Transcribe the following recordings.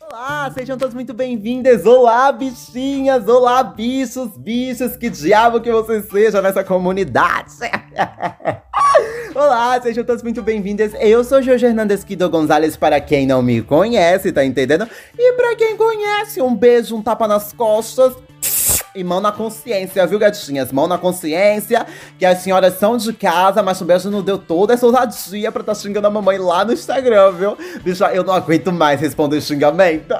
Olá, sejam todos muito bem-vindos. Olá, bichinhas, olá, bichos, bichos, que diabo que vocês sejam nessa comunidade. Olá, sejam todos muito bem-vindos. Eu sou Jorge Hernandes Quido Gonzalez, para quem não me conhece, tá entendendo? E para quem conhece, um beijo, um tapa nas costas e mão na consciência, viu, gatinhas? Mão na consciência, que as senhoras são de casa, mas o beijo não deu toda essa ousadia pra tá xingando a mamãe lá no Instagram, viu? Bicha, eu não aguento mais responder xingamento.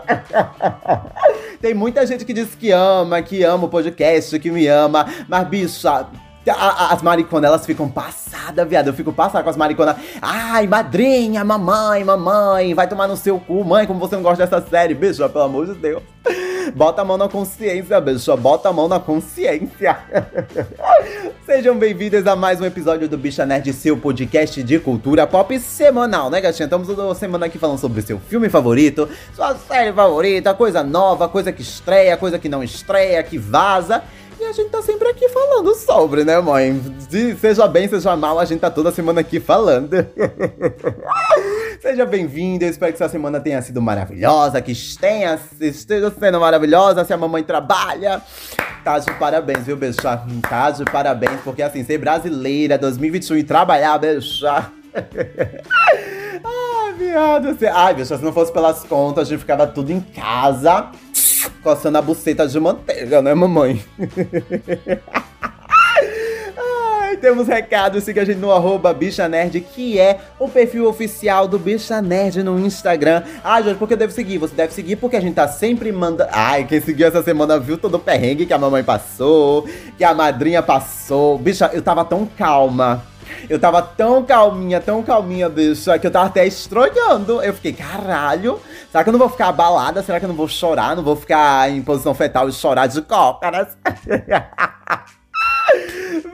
Tem muita gente que diz que ama, que ama o podcast, que me ama, mas, bicha, as mariconas, elas ficam passadas, viado. Eu fico passada com as mariconas. Ai, madrinha, mamãe, mamãe, vai tomar no seu cu, mãe, como você não gosta dessa série, bicho, pelo amor de Deus. Bota a mão na consciência, bicho. Bota a mão na consciência. Sejam bem-vindos a mais um episódio do Bicha Nerd, seu podcast de cultura pop semanal, né, gatinha? Estamos toda semana aqui falando sobre seu filme favorito, sua série favorita, coisa nova, coisa que estreia, coisa que não estreia, que vaza. A gente tá sempre aqui falando sobre, né, mãe? De, seja bem, seja mal, a gente tá toda semana aqui falando. Seja bem-vindo, eu espero que sua semana tenha sido maravilhosa, que tenha, esteja sendo maravilhosa, se a mamãe trabalha. Tá de parabéns, viu, beijo? Tá de parabéns, porque assim, ser brasileira 2021 e trabalhar, beijo. Ai, viado. Ai, bicho, se não fosse pelas contas, a gente ficava tudo em casa, coçando a buceta de manteiga, né, mamãe? temos recado, siga a gente no arroba Bicha Nerd, que é o perfil oficial do Bicha Nerd no Instagram. Ah, Jorge, por que eu devo seguir? Você deve seguir porque a gente tá sempre mandando. Ai, quem seguiu essa semana viu todo o perrengue que a mamãe passou, que a madrinha passou. Bicha, eu tava tão calma. Eu tava tão calminha, tão calminha, bicha, que eu tava até estranhando. Eu fiquei, caralho, será que eu não vou ficar abalada? Será que eu não vou chorar? Não vou ficar em posição fetal e chorar de cócaras?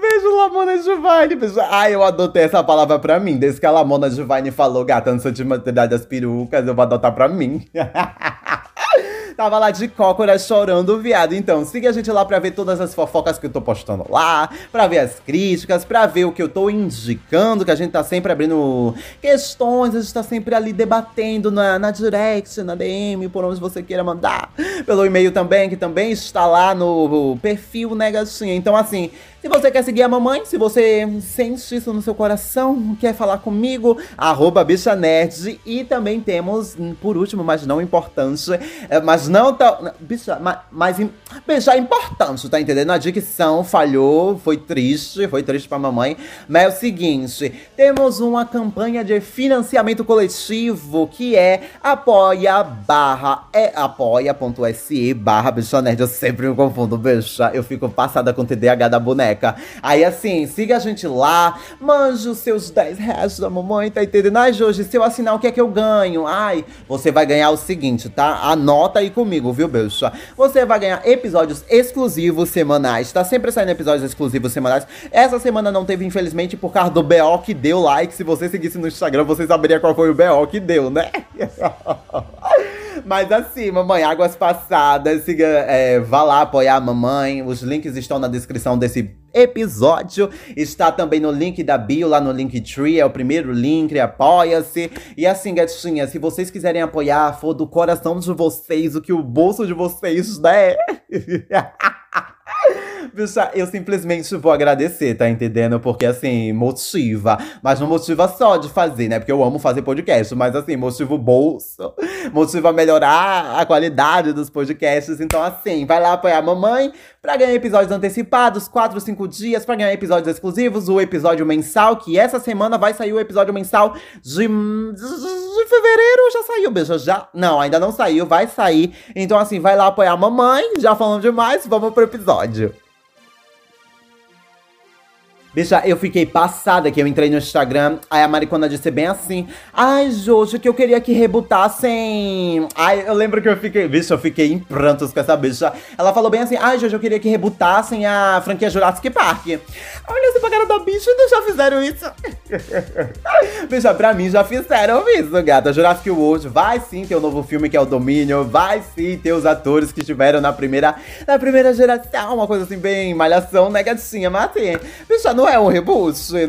Beijo, Lamona Giovanni. Beijo. Ai, eu adotei essa palavra pra mim. Desde que a Lamona Giovanni falou, gata, não sou de maturidade das perucas, eu vou adotar pra mim. Tava lá de cócora chorando, viado. Então, siga a gente lá pra ver todas as fofocas que eu tô postando lá, pra ver as críticas, pra ver o que eu tô indicando, que a gente tá sempre abrindo questões, a gente tá sempre ali debatendo na, na direct, na DM, por onde você queira mandar. Pelo e-mail também, que também está lá no perfil, né, gatinha? Então, assim, se você quer seguir a mamãe, se você sente isso no seu coração, quer falar comigo, arroba bicha nerd. E também temos, por último, mas não importante, é, mas não tão. Bicha, mas, bicha, é importante, tá entendendo? A dicção falhou, foi triste, foi triste pra mamãe. Mas é o seguinte: temos uma campanha de financiamento coletivo que é apoia barra é apoia.se barra bicha nerd. Eu sempre me confundo, bicha. Eu fico passada com o TDAH da boneca Aí assim, siga a gente lá, mande os seus 10 reais da mamãe, tá entendendo? Ai, Jorge, se eu assinar, o que é que eu ganho? Ai, você vai ganhar o seguinte, tá? Anota aí comigo, viu, bicha? Você vai ganhar episódios exclusivos semanais. Tá sempre saindo episódios exclusivos semanais. Essa semana não teve, infelizmente, por causa do BO que deu like. Se você seguisse no Instagram, você saberia qual foi o BO que deu, né? Mas assim, mamãe, águas passadas, siga, é, vá lá apoiar a mamãe. Os links estão na descrição desse episódio. Está também no link da bio, lá no Linktree, é o primeiro link, apoia-se. E assim, gatinha, se vocês quiserem apoiar, for do coração de vocês, o que o bolso de vocês der. Eu simplesmente vou agradecer, tá entendendo? Porque, assim, motiva. Mas não motiva só de fazer, né? Porque eu amo fazer podcast. Mas, assim, motiva o bolso. Motiva a melhorar a qualidade dos podcasts. Então, assim, vai lá apoiar a mamãe pra ganhar episódios antecipados, 4, 5 dias, pra ganhar episódios exclusivos, o episódio mensal, que essa semana vai sair o episódio mensal de, de fevereiro. Já saiu, beijo? Já? Não, ainda não saiu, vai sair. Então, assim, vai lá apoiar a mamãe. Já falando demais, vamos pro episódio. Bicha, eu fiquei passada que eu entrei no Instagram, aí a Maricona disse bem assim: Ai, Jojo, que eu queria que rebutassem. Ai, eu lembro que eu fiquei. Bicha, eu fiquei em prantos com essa bicha. Ela falou bem assim: Ai, Jojo, eu queria que rebutassem a franquia Jurassic Park. Olha, se pagaram da bicha, já fizeram isso. bicha, pra mim já fizeram isso, gata. Jurassic World vai sim ter o um novo filme que é o Domínio, vai sim ter os atores que estiveram na primeira, na primeira geração, uma coisa assim, bem malhação, né, gatinha? Mas assim, bicha, não é um.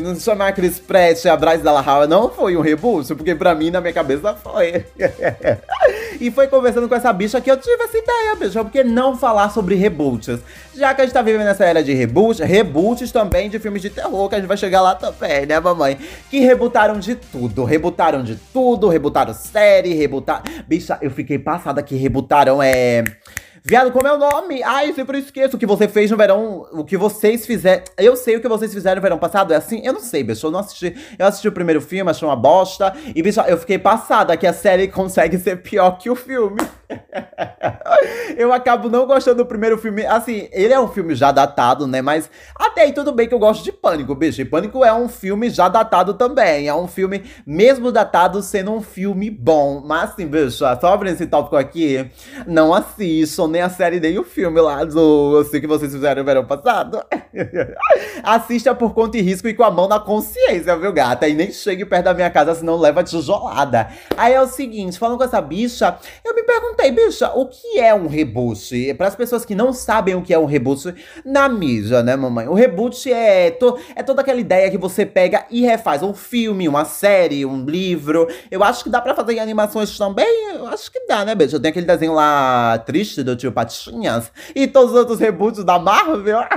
Não chamar Chris Pratt e a Bryce Howard não foi um reboot, porque pra mim, na minha cabeça, foi. e foi conversando com essa bicha que eu tive essa ideia, bicha. Por que não falar sobre reboots? Já que a gente tá vivendo nessa era de reboots, reboots também de filmes de terror, que a gente vai chegar lá também, né, mamãe? Que rebutaram de tudo. Rebutaram de tudo, rebutaram série, rebutaram. Bicha, eu fiquei passada que rebutaram é. Viado, como é o nome? Ai, sempre esqueço o que você fez no verão. O que vocês fizeram. Eu sei o que vocês fizeram no verão passado. É assim? Eu não sei, bicho. Eu não assisti. Eu assisti o primeiro filme, achei uma bosta. E, bicho, eu fiquei passada que a série consegue ser pior que o filme. eu acabo não gostando do primeiro filme. Assim, ele é um filme já datado, né? Mas até aí tudo bem que eu gosto de Pânico, bicho. E Pânico é um filme já datado também. É um filme, mesmo datado, sendo um filme bom. Mas assim, bicho, só abrindo esse tópico aqui, não assistam nem a série nem o filme lá do sei que vocês fizeram no verão passado. Assista por conta e risco e com a mão na consciência, viu, gata? E nem chegue perto da minha casa, senão leva tijolada. Aí é o seguinte, falando com essa bicha, eu me perguntei, bicha, o que é um reboot? Para as pessoas que não sabem o que é um reboot, na mídia, né, mamãe? O reboot é, to, é toda aquela ideia que você pega e refaz um filme, uma série, um livro. Eu acho que dá para fazer animações também. Eu acho que dá, né, bicha? Tem aquele desenho lá triste do tio Patinhas e todos os outros reboots da Marvel.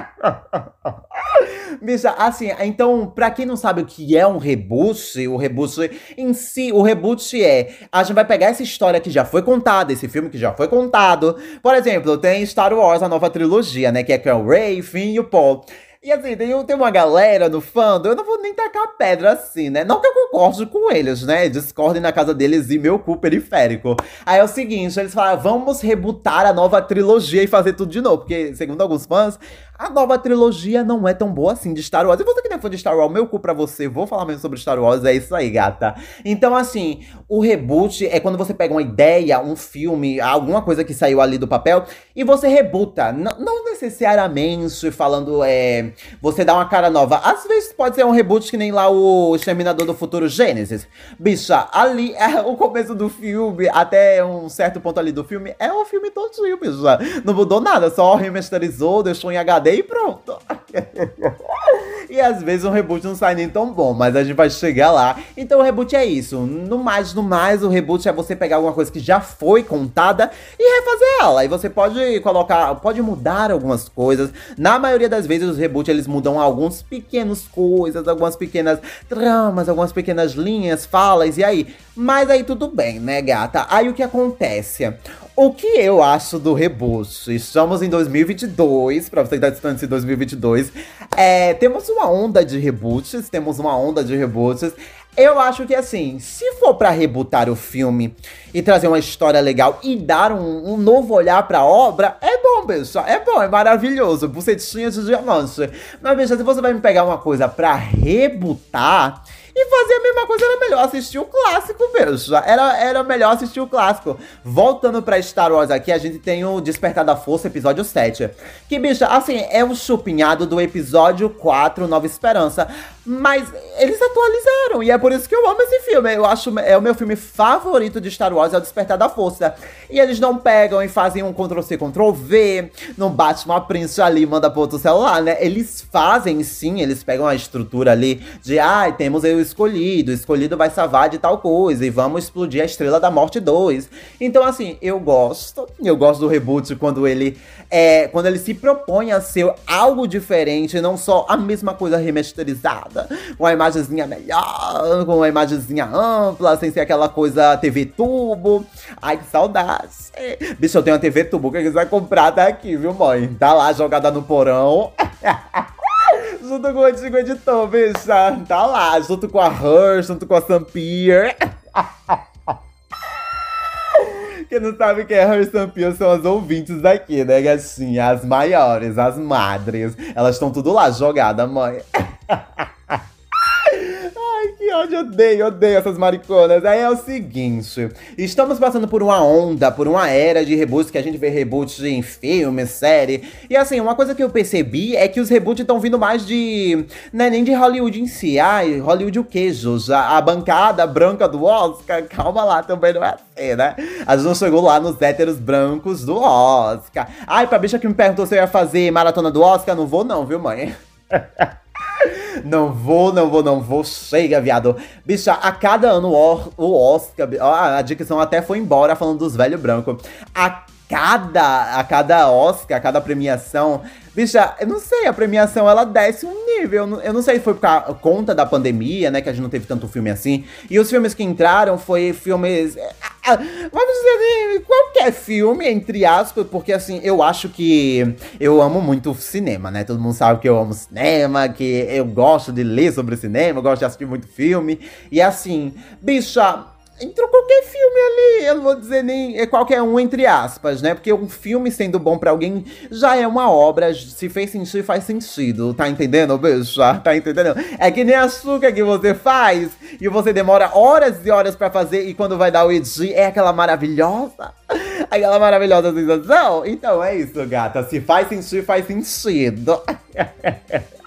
Bicha, assim, então, pra quem não sabe o que é um reboot, o reboot em si, o reboot é. A gente vai pegar essa história que já foi contada, esse filme que já foi contado. Por exemplo, tem Star Wars, a nova trilogia, né? Que é com o Rey, Finn e o Paul. E assim, tem, tem uma galera no fandom, eu não vou nem tacar pedra assim, né? Não que eu concorde com eles, né? Discordem na casa deles e meu cu periférico. Aí é o seguinte, eles falaram, vamos rebutar a nova trilogia e fazer tudo de novo. Porque, segundo alguns fãs, a nova trilogia não é tão boa assim de Star Wars. E você que não é fã de Star Wars, meu cu pra você, vou falar mesmo sobre Star Wars, é isso aí, gata. Então, assim, o reboot é quando você pega uma ideia, um filme, alguma coisa que saiu ali do papel, e você rebuta. N não necessariamente falando, é. Você dá uma cara nova. Às vezes pode ser um reboot que nem lá o Exterminador do Futuro Gênesis. Bicha, ali é o começo do filme, até um certo ponto ali do filme, é o filme todinho, bicha. Não mudou nada, só remasterizou, deixou em HD e pronto. e às vezes um reboot não sai nem tão bom, mas a gente vai chegar lá. Então o reboot é isso. No mais, no mais, o reboot é você pegar alguma coisa que já foi contada e refazer ela. E você pode colocar, pode mudar algumas coisas. Na maioria das vezes os reboots eles mudam alguns pequenos coisas, algumas pequenas tramas, algumas pequenas linhas, falas e aí. Mas aí tudo bem, né, gata? Aí o que acontece? O que eu acho do reboot? Estamos em 2022, pra você que tá distante em 2022. É, temos uma onda de reboots, temos uma onda de reboots. Eu acho que assim, se for para rebootar o filme e trazer uma história legal e dar um, um novo olhar pra obra, é bom, bicho. É bom, é maravilhoso. Bucetinha de diamante. Mas, bicho, se você vai me pegar uma coisa pra rebootar e fazer a mesma coisa, era melhor assistir o clássico mesmo. Era, era melhor assistir o clássico. Voltando pra Star Wars aqui, a gente tem o Despertar da Força, episódio 7. Que, bicha, assim, é um chupinhado do episódio 4, Nova Esperança. Mas eles atualizaram, e é por isso que eu amo esse filme. Eu acho é o meu filme favorito de Star Wars, é o Despertar da Força. E eles não pegam e fazem um Ctrl-C, Ctrl-V, não bate uma prince ali manda pro outro celular, né? Eles fazem sim, eles pegam a estrutura ali de, ai, ah, temos eu escolhido, o escolhido vai salvar de tal coisa, e vamos explodir a Estrela da Morte 2. Então, assim, eu gosto, eu gosto do reboot quando ele é, quando ele se propõe a ser algo diferente, não só a mesma coisa remasterizada, com a imagenzinha melhor, com uma imagenzinha ampla, sem ser aquela coisa TV tubo. Ai, que saudades. Bicho, eu tenho uma TV tubo que quiser comprar tá aqui, viu, mãe? Tá lá jogada no porão. junto com o antigo editor, bicha. Tá lá, junto com a Her, junto com a Sampier. Quem não sabe quem é Her Sampier são as ouvintes daqui, né, gatinha? As maiores, as madres. Elas estão tudo lá, jogada, mãe. ódio, odeio, odeio essas mariconas. Aí é o seguinte: estamos passando por uma onda, por uma era de reboots que a gente vê reboots em filme, série. E assim, uma coisa que eu percebi é que os reboots estão vindo mais de. Não é nem de Hollywood em si. Ai, Hollywood o queijo. A, a bancada branca do Oscar, calma lá, também não é assim, né? A gente não chegou lá nos héteros brancos do Oscar. Ai, pra bicha que me perguntou se eu ia fazer maratona do Oscar, não vou, não, viu, mãe? Não vou, não vou, não vou. Chega, viado. Bicha, a cada ano o Oscar. A dicção até foi embora falando dos velhos brancos. A cada, a cada Oscar, a cada premiação, bicha, eu não sei, a premiação ela desce um nível. Eu não, sei se foi por conta da pandemia, né, que a gente não teve tanto filme assim. E os filmes que entraram foi filmes. Vamos dizer, qualquer filme, entre aspas, porque assim, eu acho que eu amo muito cinema, né? Todo mundo sabe que eu amo cinema, que eu gosto de ler sobre cinema, eu gosto de assistir muito filme. E assim, bicha entrou qualquer filme ali. Eu não vou dizer nem é qualquer um, entre aspas, né? Porque um filme sendo bom para alguém já é uma obra. Se fez sentido, faz sentido. Tá entendendo, bicha? Tá entendendo? É que nem açúcar que você faz e você demora horas e horas para fazer e quando vai dar o edi é aquela maravilhosa. Aquela maravilhosa sensação. Então é isso, gata. Se faz sentido, faz sentido.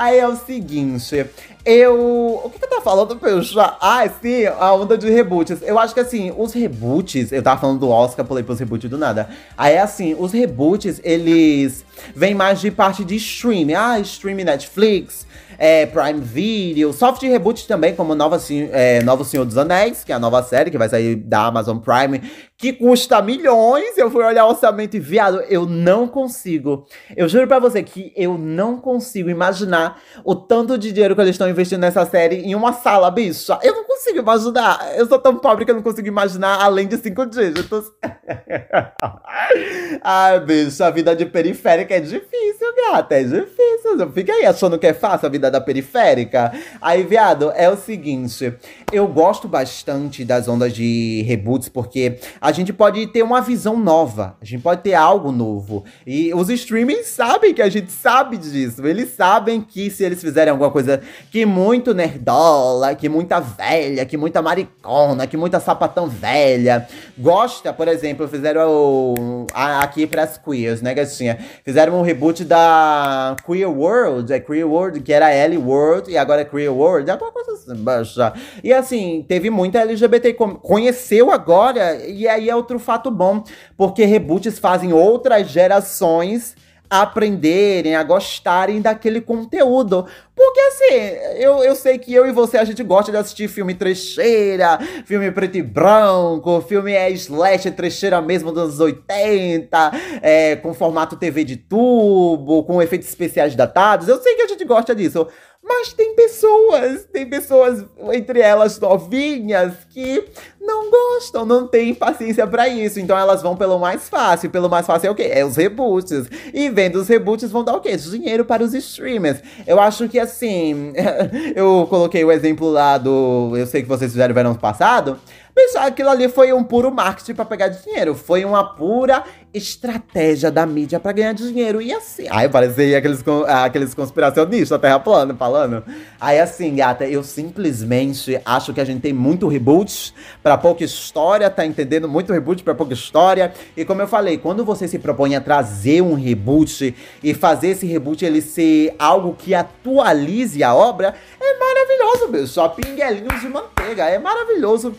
Aí é o seguinte, eu. O que, que eu tava falando, Peuxa? Ah, sim, a onda de reboots. Eu acho que assim, os reboots. Eu tava falando do Oscar, pulei pros reboots do nada. Aí assim, os reboots, eles vêm mais de parte de streaming. Ah, streaming Netflix é, Prime Video, soft reboot também, como Nova, é, Novo Senhor dos Anéis, que é a nova série que vai sair da Amazon Prime, que custa milhões. Eu fui olhar o orçamento e, viado, eu não consigo. Eu juro pra você que eu não consigo imaginar o tanto de dinheiro que eles estão investindo nessa série em uma sala, bicha. Eu não consigo imaginar. Eu sou tão pobre que eu não consigo imaginar além de cinco dígitos. Ai, bicho, a vida de periférica é difícil, gata. É difícil. Fica aí achando que é fácil a vida da periférica. Aí, viado, é o seguinte. Eu gosto bastante das ondas de reboots, porque a gente pode ter uma visão nova. A gente pode ter algo novo. E os streamings sabem que a gente sabe disso. Eles sabem que se eles fizerem alguma coisa que muito nerdola, que muita velha, que muita maricona, que muita sapatão velha gosta, por exemplo, fizeram o, a, aqui pras queers, né, gatinha? Fizeram um reboot da Queer World, é Queer World, que era L World e agora é Queer World, é alguma coisa assim, baixa. E assim, teve muita LGBT conheceu agora, e aí é outro fato bom, porque reboots fazem outras gerações aprenderem, a gostarem daquele conteúdo. Porque assim, eu, eu sei que eu e você a gente gosta de assistir filme trecheira, filme preto e branco, filme é slash trecheira mesmo dos anos 80, é, com formato TV de tubo, com efeitos especiais datados. Eu sei que a gente gosta disso. Mas tem pessoas, tem pessoas, entre elas novinhas, que não gostam, não têm paciência para isso. Então elas vão pelo mais fácil. Pelo mais fácil é o quê? É os reboots. E vendo os reboots vão dar o quê? Dinheiro para os streamers. Eu acho que assim. eu coloquei o exemplo lá do. Eu sei que vocês fizeram verão passado. Pessoal, aquilo ali foi um puro marketing para pegar dinheiro. Foi uma pura estratégia da mídia para ganhar dinheiro. E assim. Aí parecia aqueles, aqueles conspiracionistas, terra plana, falando. Aí assim, gata, eu simplesmente acho que a gente tem muito reboot para pouca história, tá entendendo? Muito reboot para pouca história. E como eu falei, quando você se propõe a trazer um reboot e fazer esse reboot ele ser algo que atualize a obra, é maravilhoso, meu. Só pinguelinhos de manteiga. É maravilhoso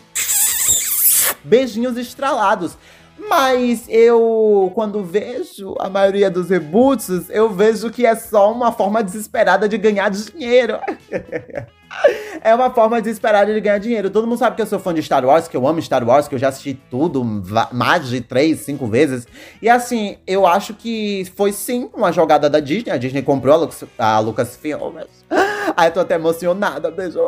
beijinhos estralados. Mas eu, quando vejo a maioria dos reboots, eu vejo que é só uma forma desesperada de ganhar dinheiro. é uma forma desesperada de ganhar dinheiro. Todo mundo sabe que eu sou fã de Star Wars, que eu amo Star Wars, que eu já assisti tudo mais de três, cinco vezes. E assim, eu acho que foi sim uma jogada da Disney. A Disney comprou a, Lucas, a Lucasfilm. Ai, eu tô até emocionada, beijo.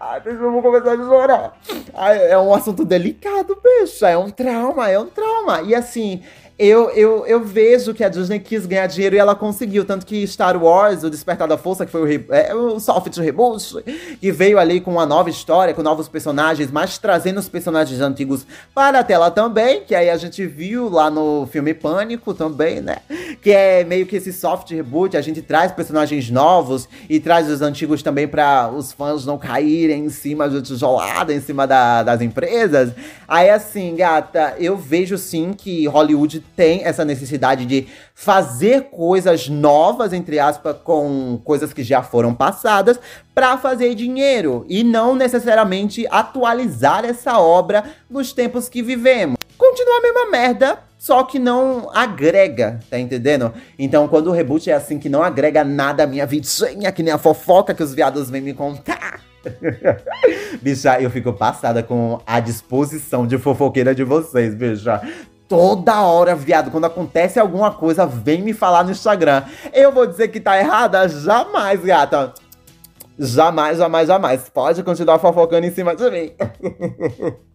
Ai, beijo, eu vou começar a chorar. Ai, é um assunto delicado, beijo. É um trauma, é um trauma. E assim, eu, eu, eu vejo que a Disney quis ganhar dinheiro e ela conseguiu. Tanto que Star Wars, o Despertar da Força, que foi o, é, o soft reboot, que veio ali com uma nova história, com novos personagens, mas trazendo os personagens antigos para a tela também, que aí a gente viu lá no filme Pânico também, né? Que é meio que esse soft reboot, a gente traz personagens novos e traz os antigos também para os fãs não caírem em cima de tijolada, em cima da, das empresas. Aí assim, gata, eu vejo sim que Hollywood tem essa necessidade de fazer coisas novas, entre aspas, com coisas que já foram passadas, para fazer dinheiro e não necessariamente atualizar essa obra nos tempos que vivemos. Continua a mesma merda, só que não agrega, tá entendendo? Então, quando o reboot é assim, que não agrega nada à minha vidinha, que nem a fofoca que os viados vêm me contar. bicha, eu fico passada com a disposição de fofoqueira de vocês, bicha. Toda hora, viado, quando acontece alguma coisa, vem me falar no Instagram. Eu vou dizer que tá errada? Jamais, gata. Jamais, jamais, jamais. Pode continuar fofocando em cima de mim.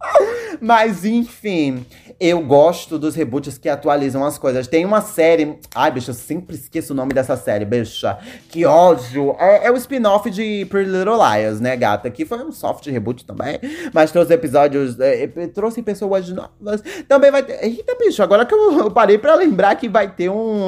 Mas enfim, eu gosto dos reboots que atualizam as coisas. Tem uma série. Ai, bicho, eu sempre esqueço o nome dessa série, bicha. Que ódio. É, é o spin-off de Pretty Little Liars, né, gata? Que foi um soft reboot também. Mas trouxe episódios. É, trouxe pessoas novas. Também vai ter. Eita, bicho, agora que eu, parei pra lembrar que vai ter um,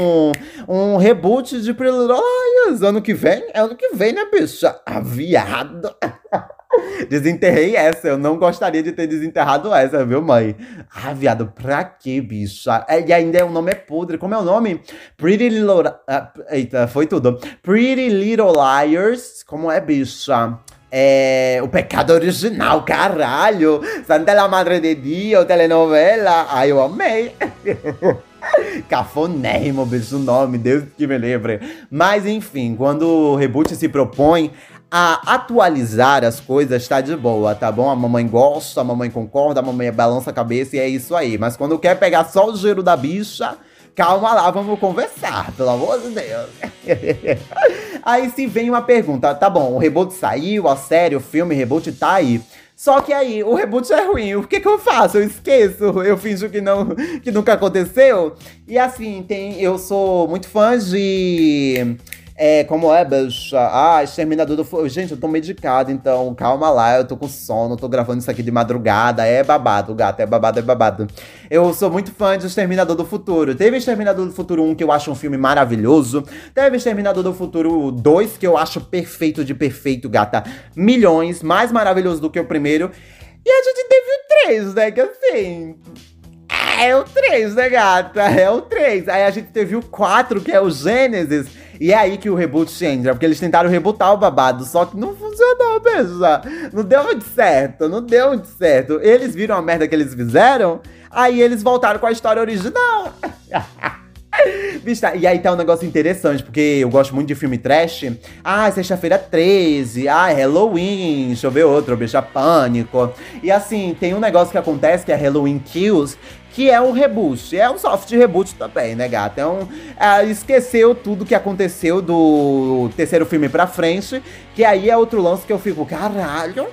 um reboot de Pretty Little Liars ano que vem. É ano que vem, né, bicha? Ah, viado. Desenterrei essa. Eu não gostaria de ter desenterrado essa, viu, mãe? Ah, viado, pra quê, bicha? É, e ainda é, o nome é podre. Como é o nome? Pretty Little. Uh, eita, foi tudo. Pretty Little Liars. Como é, bicha? É, o pecado original, caralho! Santa Madre de Dio, telenovela. Ai, eu amei! Cafonérrimo, bicho, o nome, Deus que me lembre. Mas enfim, quando o reboot se propõe a atualizar as coisas tá de boa, tá bom? A mamãe gosta, a mamãe concorda, a mamãe balança a cabeça e é isso aí. Mas quando quer pegar só o giro da bicha, calma lá, vamos conversar, pelo amor de Deus. aí se vem uma pergunta, tá bom, o reboot saiu, a série, o filme, o reboot tá aí. Só que aí, o reboot é ruim. O que que eu faço? Eu esqueço, eu finjo que não que nunca aconteceu. E assim, tem eu sou muito fã de é, como é, bicha? Ah, Exterminador do Futuro. Gente, eu tô medicado, então calma lá, eu tô com sono, tô gravando isso aqui de madrugada. É babado, gato, é babado, é babado. Eu sou muito fã de Exterminador do Futuro. Teve Exterminador do Futuro 1, que eu acho um filme maravilhoso. Teve Exterminador do Futuro 2, que eu acho perfeito de perfeito, gata. Milhões, mais maravilhoso do que o primeiro. E a gente teve o 3, né? Que assim. É o 3, né, gata? É o 3. Aí a gente teve o 4, que é o Gênesis e é aí que o reboot entra, porque eles tentaram rebootar o babado, só que não funcionou, beija. Não deu muito certo, não deu muito certo. Eles viram a merda que eles fizeram, aí eles voltaram com a história original. Bicha, e aí tá um negócio interessante, porque eu gosto muito de filme trash. Ah, sexta-feira 13. Ah, Halloween. Deixa eu ver outro, bicha, Pânico. E assim, tem um negócio que acontece que é Halloween Kills, que é um reboot. É um soft reboot também, né, gata? Então, é, esqueceu tudo que aconteceu do terceiro filme pra frente, que aí é outro lance que eu fico, caralho.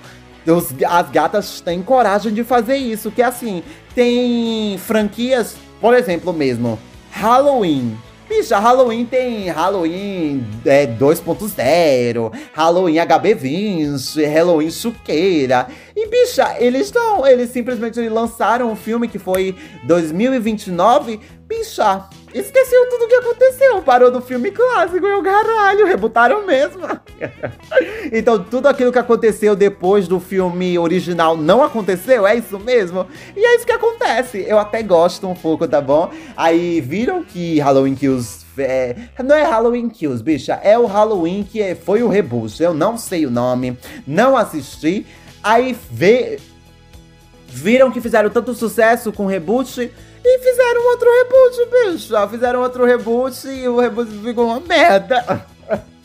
Os, as gatas têm coragem de fazer isso, que é assim, tem franquias, por exemplo mesmo, Halloween. Bicha, Halloween tem Halloween é, 2.0, Halloween HB20, Halloween Suqueira. E, bicha, eles estão. Eles simplesmente lançaram um filme que foi 2029. Bicha, esqueceu tudo o que aconteceu. Parou do filme clássico e o caralho, rebutaram mesmo. então, tudo aquilo que aconteceu depois do filme original não aconteceu? É isso mesmo? E é isso que acontece. Eu até gosto um pouco, tá bom? Aí viram que Halloween Kills é, não é Halloween Kills, bicha. É o Halloween que é, foi o reboot. Eu não sei o nome, não assisti. Aí vê, viram que fizeram tanto sucesso com o reboot e fizeram outro reboot, bicho. Fizeram outro reboot e o reboot ficou uma merda.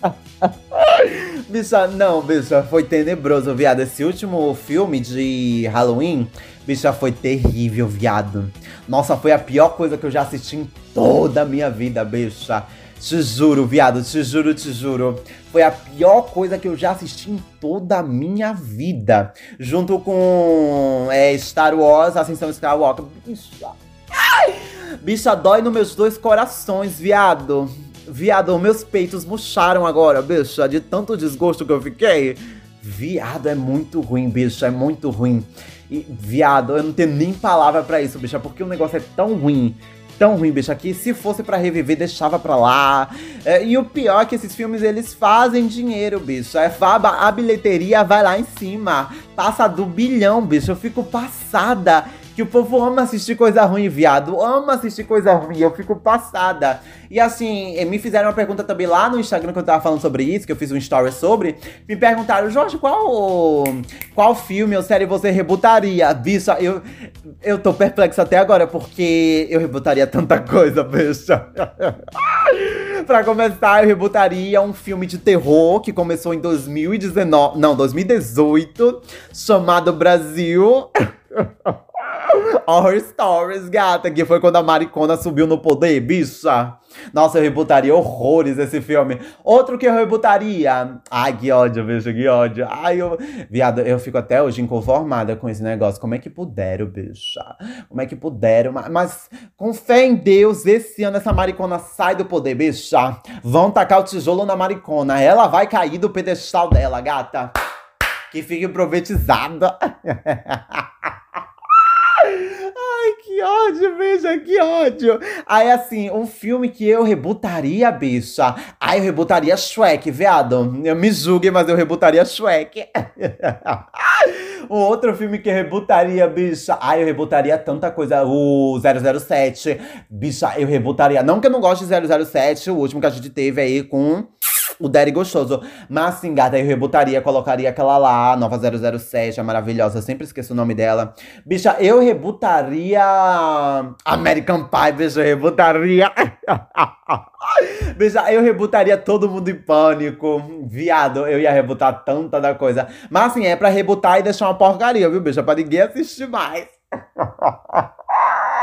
bicha, não, bicha, foi tenebroso, viado. Esse último filme de Halloween, bicha, foi terrível, viado. Nossa, foi a pior coisa que eu já assisti em toda a minha vida, bicha. Te juro, viado, te juro, te juro. Foi a pior coisa que eu já assisti em toda a minha vida. Junto com é, Star Wars, Ascensão Skywalker. Bicha. Bicha, dói nos meus dois corações, viado. Viado, meus peitos murcharam agora, bicha, de tanto desgosto que eu fiquei. Viado, é muito ruim, bicha, é muito ruim. E, viado, eu não tenho nem palavra para isso, bicha, porque o negócio é tão ruim tão ruim, bicho, que se fosse para reviver, deixava pra lá. É, e o pior é que esses filmes, eles fazem dinheiro, bicho. É, a bilheteria vai lá em cima. Passa do bilhão, bicho. Eu fico passada que o povo ama assistir coisa ruim, viado. Ama assistir coisa ruim. Eu fico passada. E assim, me fizeram uma pergunta também lá no Instagram, que eu tava falando sobre isso, que eu fiz um story sobre. Me perguntaram, Jorge, qual qual filme ou série você rebutaria? Bicho, eu. Eu tô perplexo até agora, porque eu rebutaria tanta coisa, bicha. pra começar, eu rebutaria um filme de terror que começou em 2019. Não, 2018, chamado Brasil. Horror Stories, gata, que foi quando a Maricona subiu no poder, bicha. Nossa, eu rebutaria horrores esse filme. Outro que eu rebutaria. Ai, que ódio, bicho, que ódio. Ai, eu. Viado, eu fico até hoje inconformada com esse negócio. Como é que puderam, bicha? Como é que puderam? Mas, mas com fé em Deus, esse ano essa maricona sai do poder, bicha. Vão tacar o tijolo na maricona. Ela vai cair do pedestal dela, gata. Que fique profetizada. Ai, que ódio, bicha, que ódio. Aí, assim, um filme que eu rebutaria, bicha. Aí eu rebutaria Shrek, viado. Eu me julgue, mas eu rebutaria Shrek. um outro filme que eu rebutaria, bicha. Ai, eu rebutaria tanta coisa. O 007. Bicha, eu rebutaria. Não que eu não goste de 007, o último que a gente teve aí com o Daddy gostoso. Mas assim, gata, eu rebutaria, colocaria aquela lá, nova 007, a maravilhosa, sempre esqueço o nome dela. Bicha, eu rebutaria American Pie, bicha, eu rebutaria. bicha, eu rebutaria todo mundo em pânico. Viado, eu ia rebutar tanta da coisa. Mas assim, é pra rebutar e deixar uma porcaria, viu, bicha? Pra ninguém assistir mais.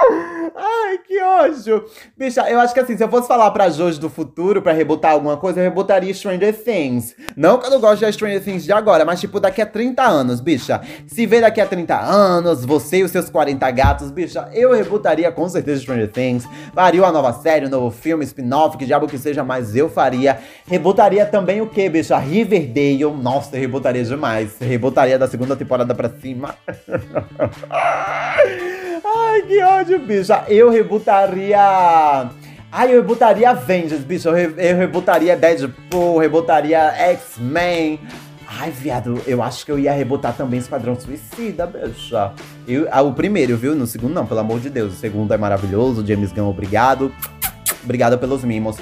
Ai, que ódio. Bicha, eu acho que assim, se eu fosse falar pra Jojo do futuro, pra rebutar alguma coisa, eu rebutaria Stranger Things. Não que eu não gosto de Stranger Things de agora, mas tipo, daqui a 30 anos, bicha. Se vê daqui a 30 anos, você e os seus 40 gatos, bicha, eu rebutaria com certeza Stranger Things. Faria uma nova série, um novo filme, spin-off, que diabo que seja, mas eu faria. Rebutaria também o que, bicha? Riverdale. Nossa, rebutaria demais. Rebutaria da segunda temporada pra cima. Ai, que ódio, bicho. Eu rebutaria. Ai, eu rebutaria Avengers, bicho. Eu, re eu rebutaria Deadpool, rebutaria X-Men. Ai, viado, eu acho que eu ia rebutar também Esquadrão Suicida, bicha. Eu, ah, o primeiro, viu? No segundo, não, pelo amor de Deus. O segundo é maravilhoso. James Gunn, obrigado. Obrigado pelos mimos.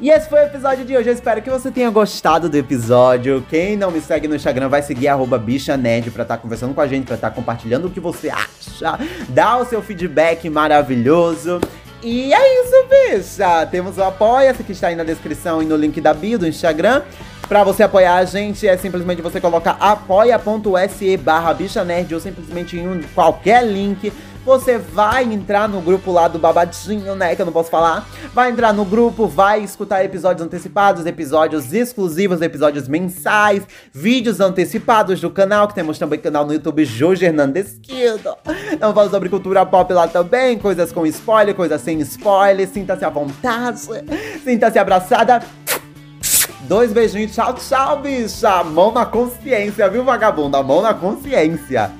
E esse foi o episódio de hoje. Eu espero que você tenha gostado do episódio. Quem não me segue no Instagram vai seguir @bichanerd para estar tá conversando com a gente, para estar tá compartilhando o que você acha. Dá o seu feedback maravilhoso. E é isso, bicha! Temos o Apoia-se que está aí na descrição e no link da bio do Instagram. Pra você apoiar a gente, é simplesmente você colocar apoia.se barra bicha nerd ou simplesmente em qualquer link você vai entrar no grupo lá do Babadinho, né? Que eu não posso falar. Vai entrar no grupo, vai escutar episódios antecipados, episódios exclusivos, episódios mensais, vídeos antecipados do canal, que temos também canal no YouTube Jorge Hernandes Quildo. Não falo sobre cultura pop lá também, coisas com spoiler, coisas sem spoiler. Sinta-se à vontade, sinta-se abraçada. Dois beijinhos, tchau, tchau, bicha. Mão na consciência, viu, vagabunda? Mão na consciência.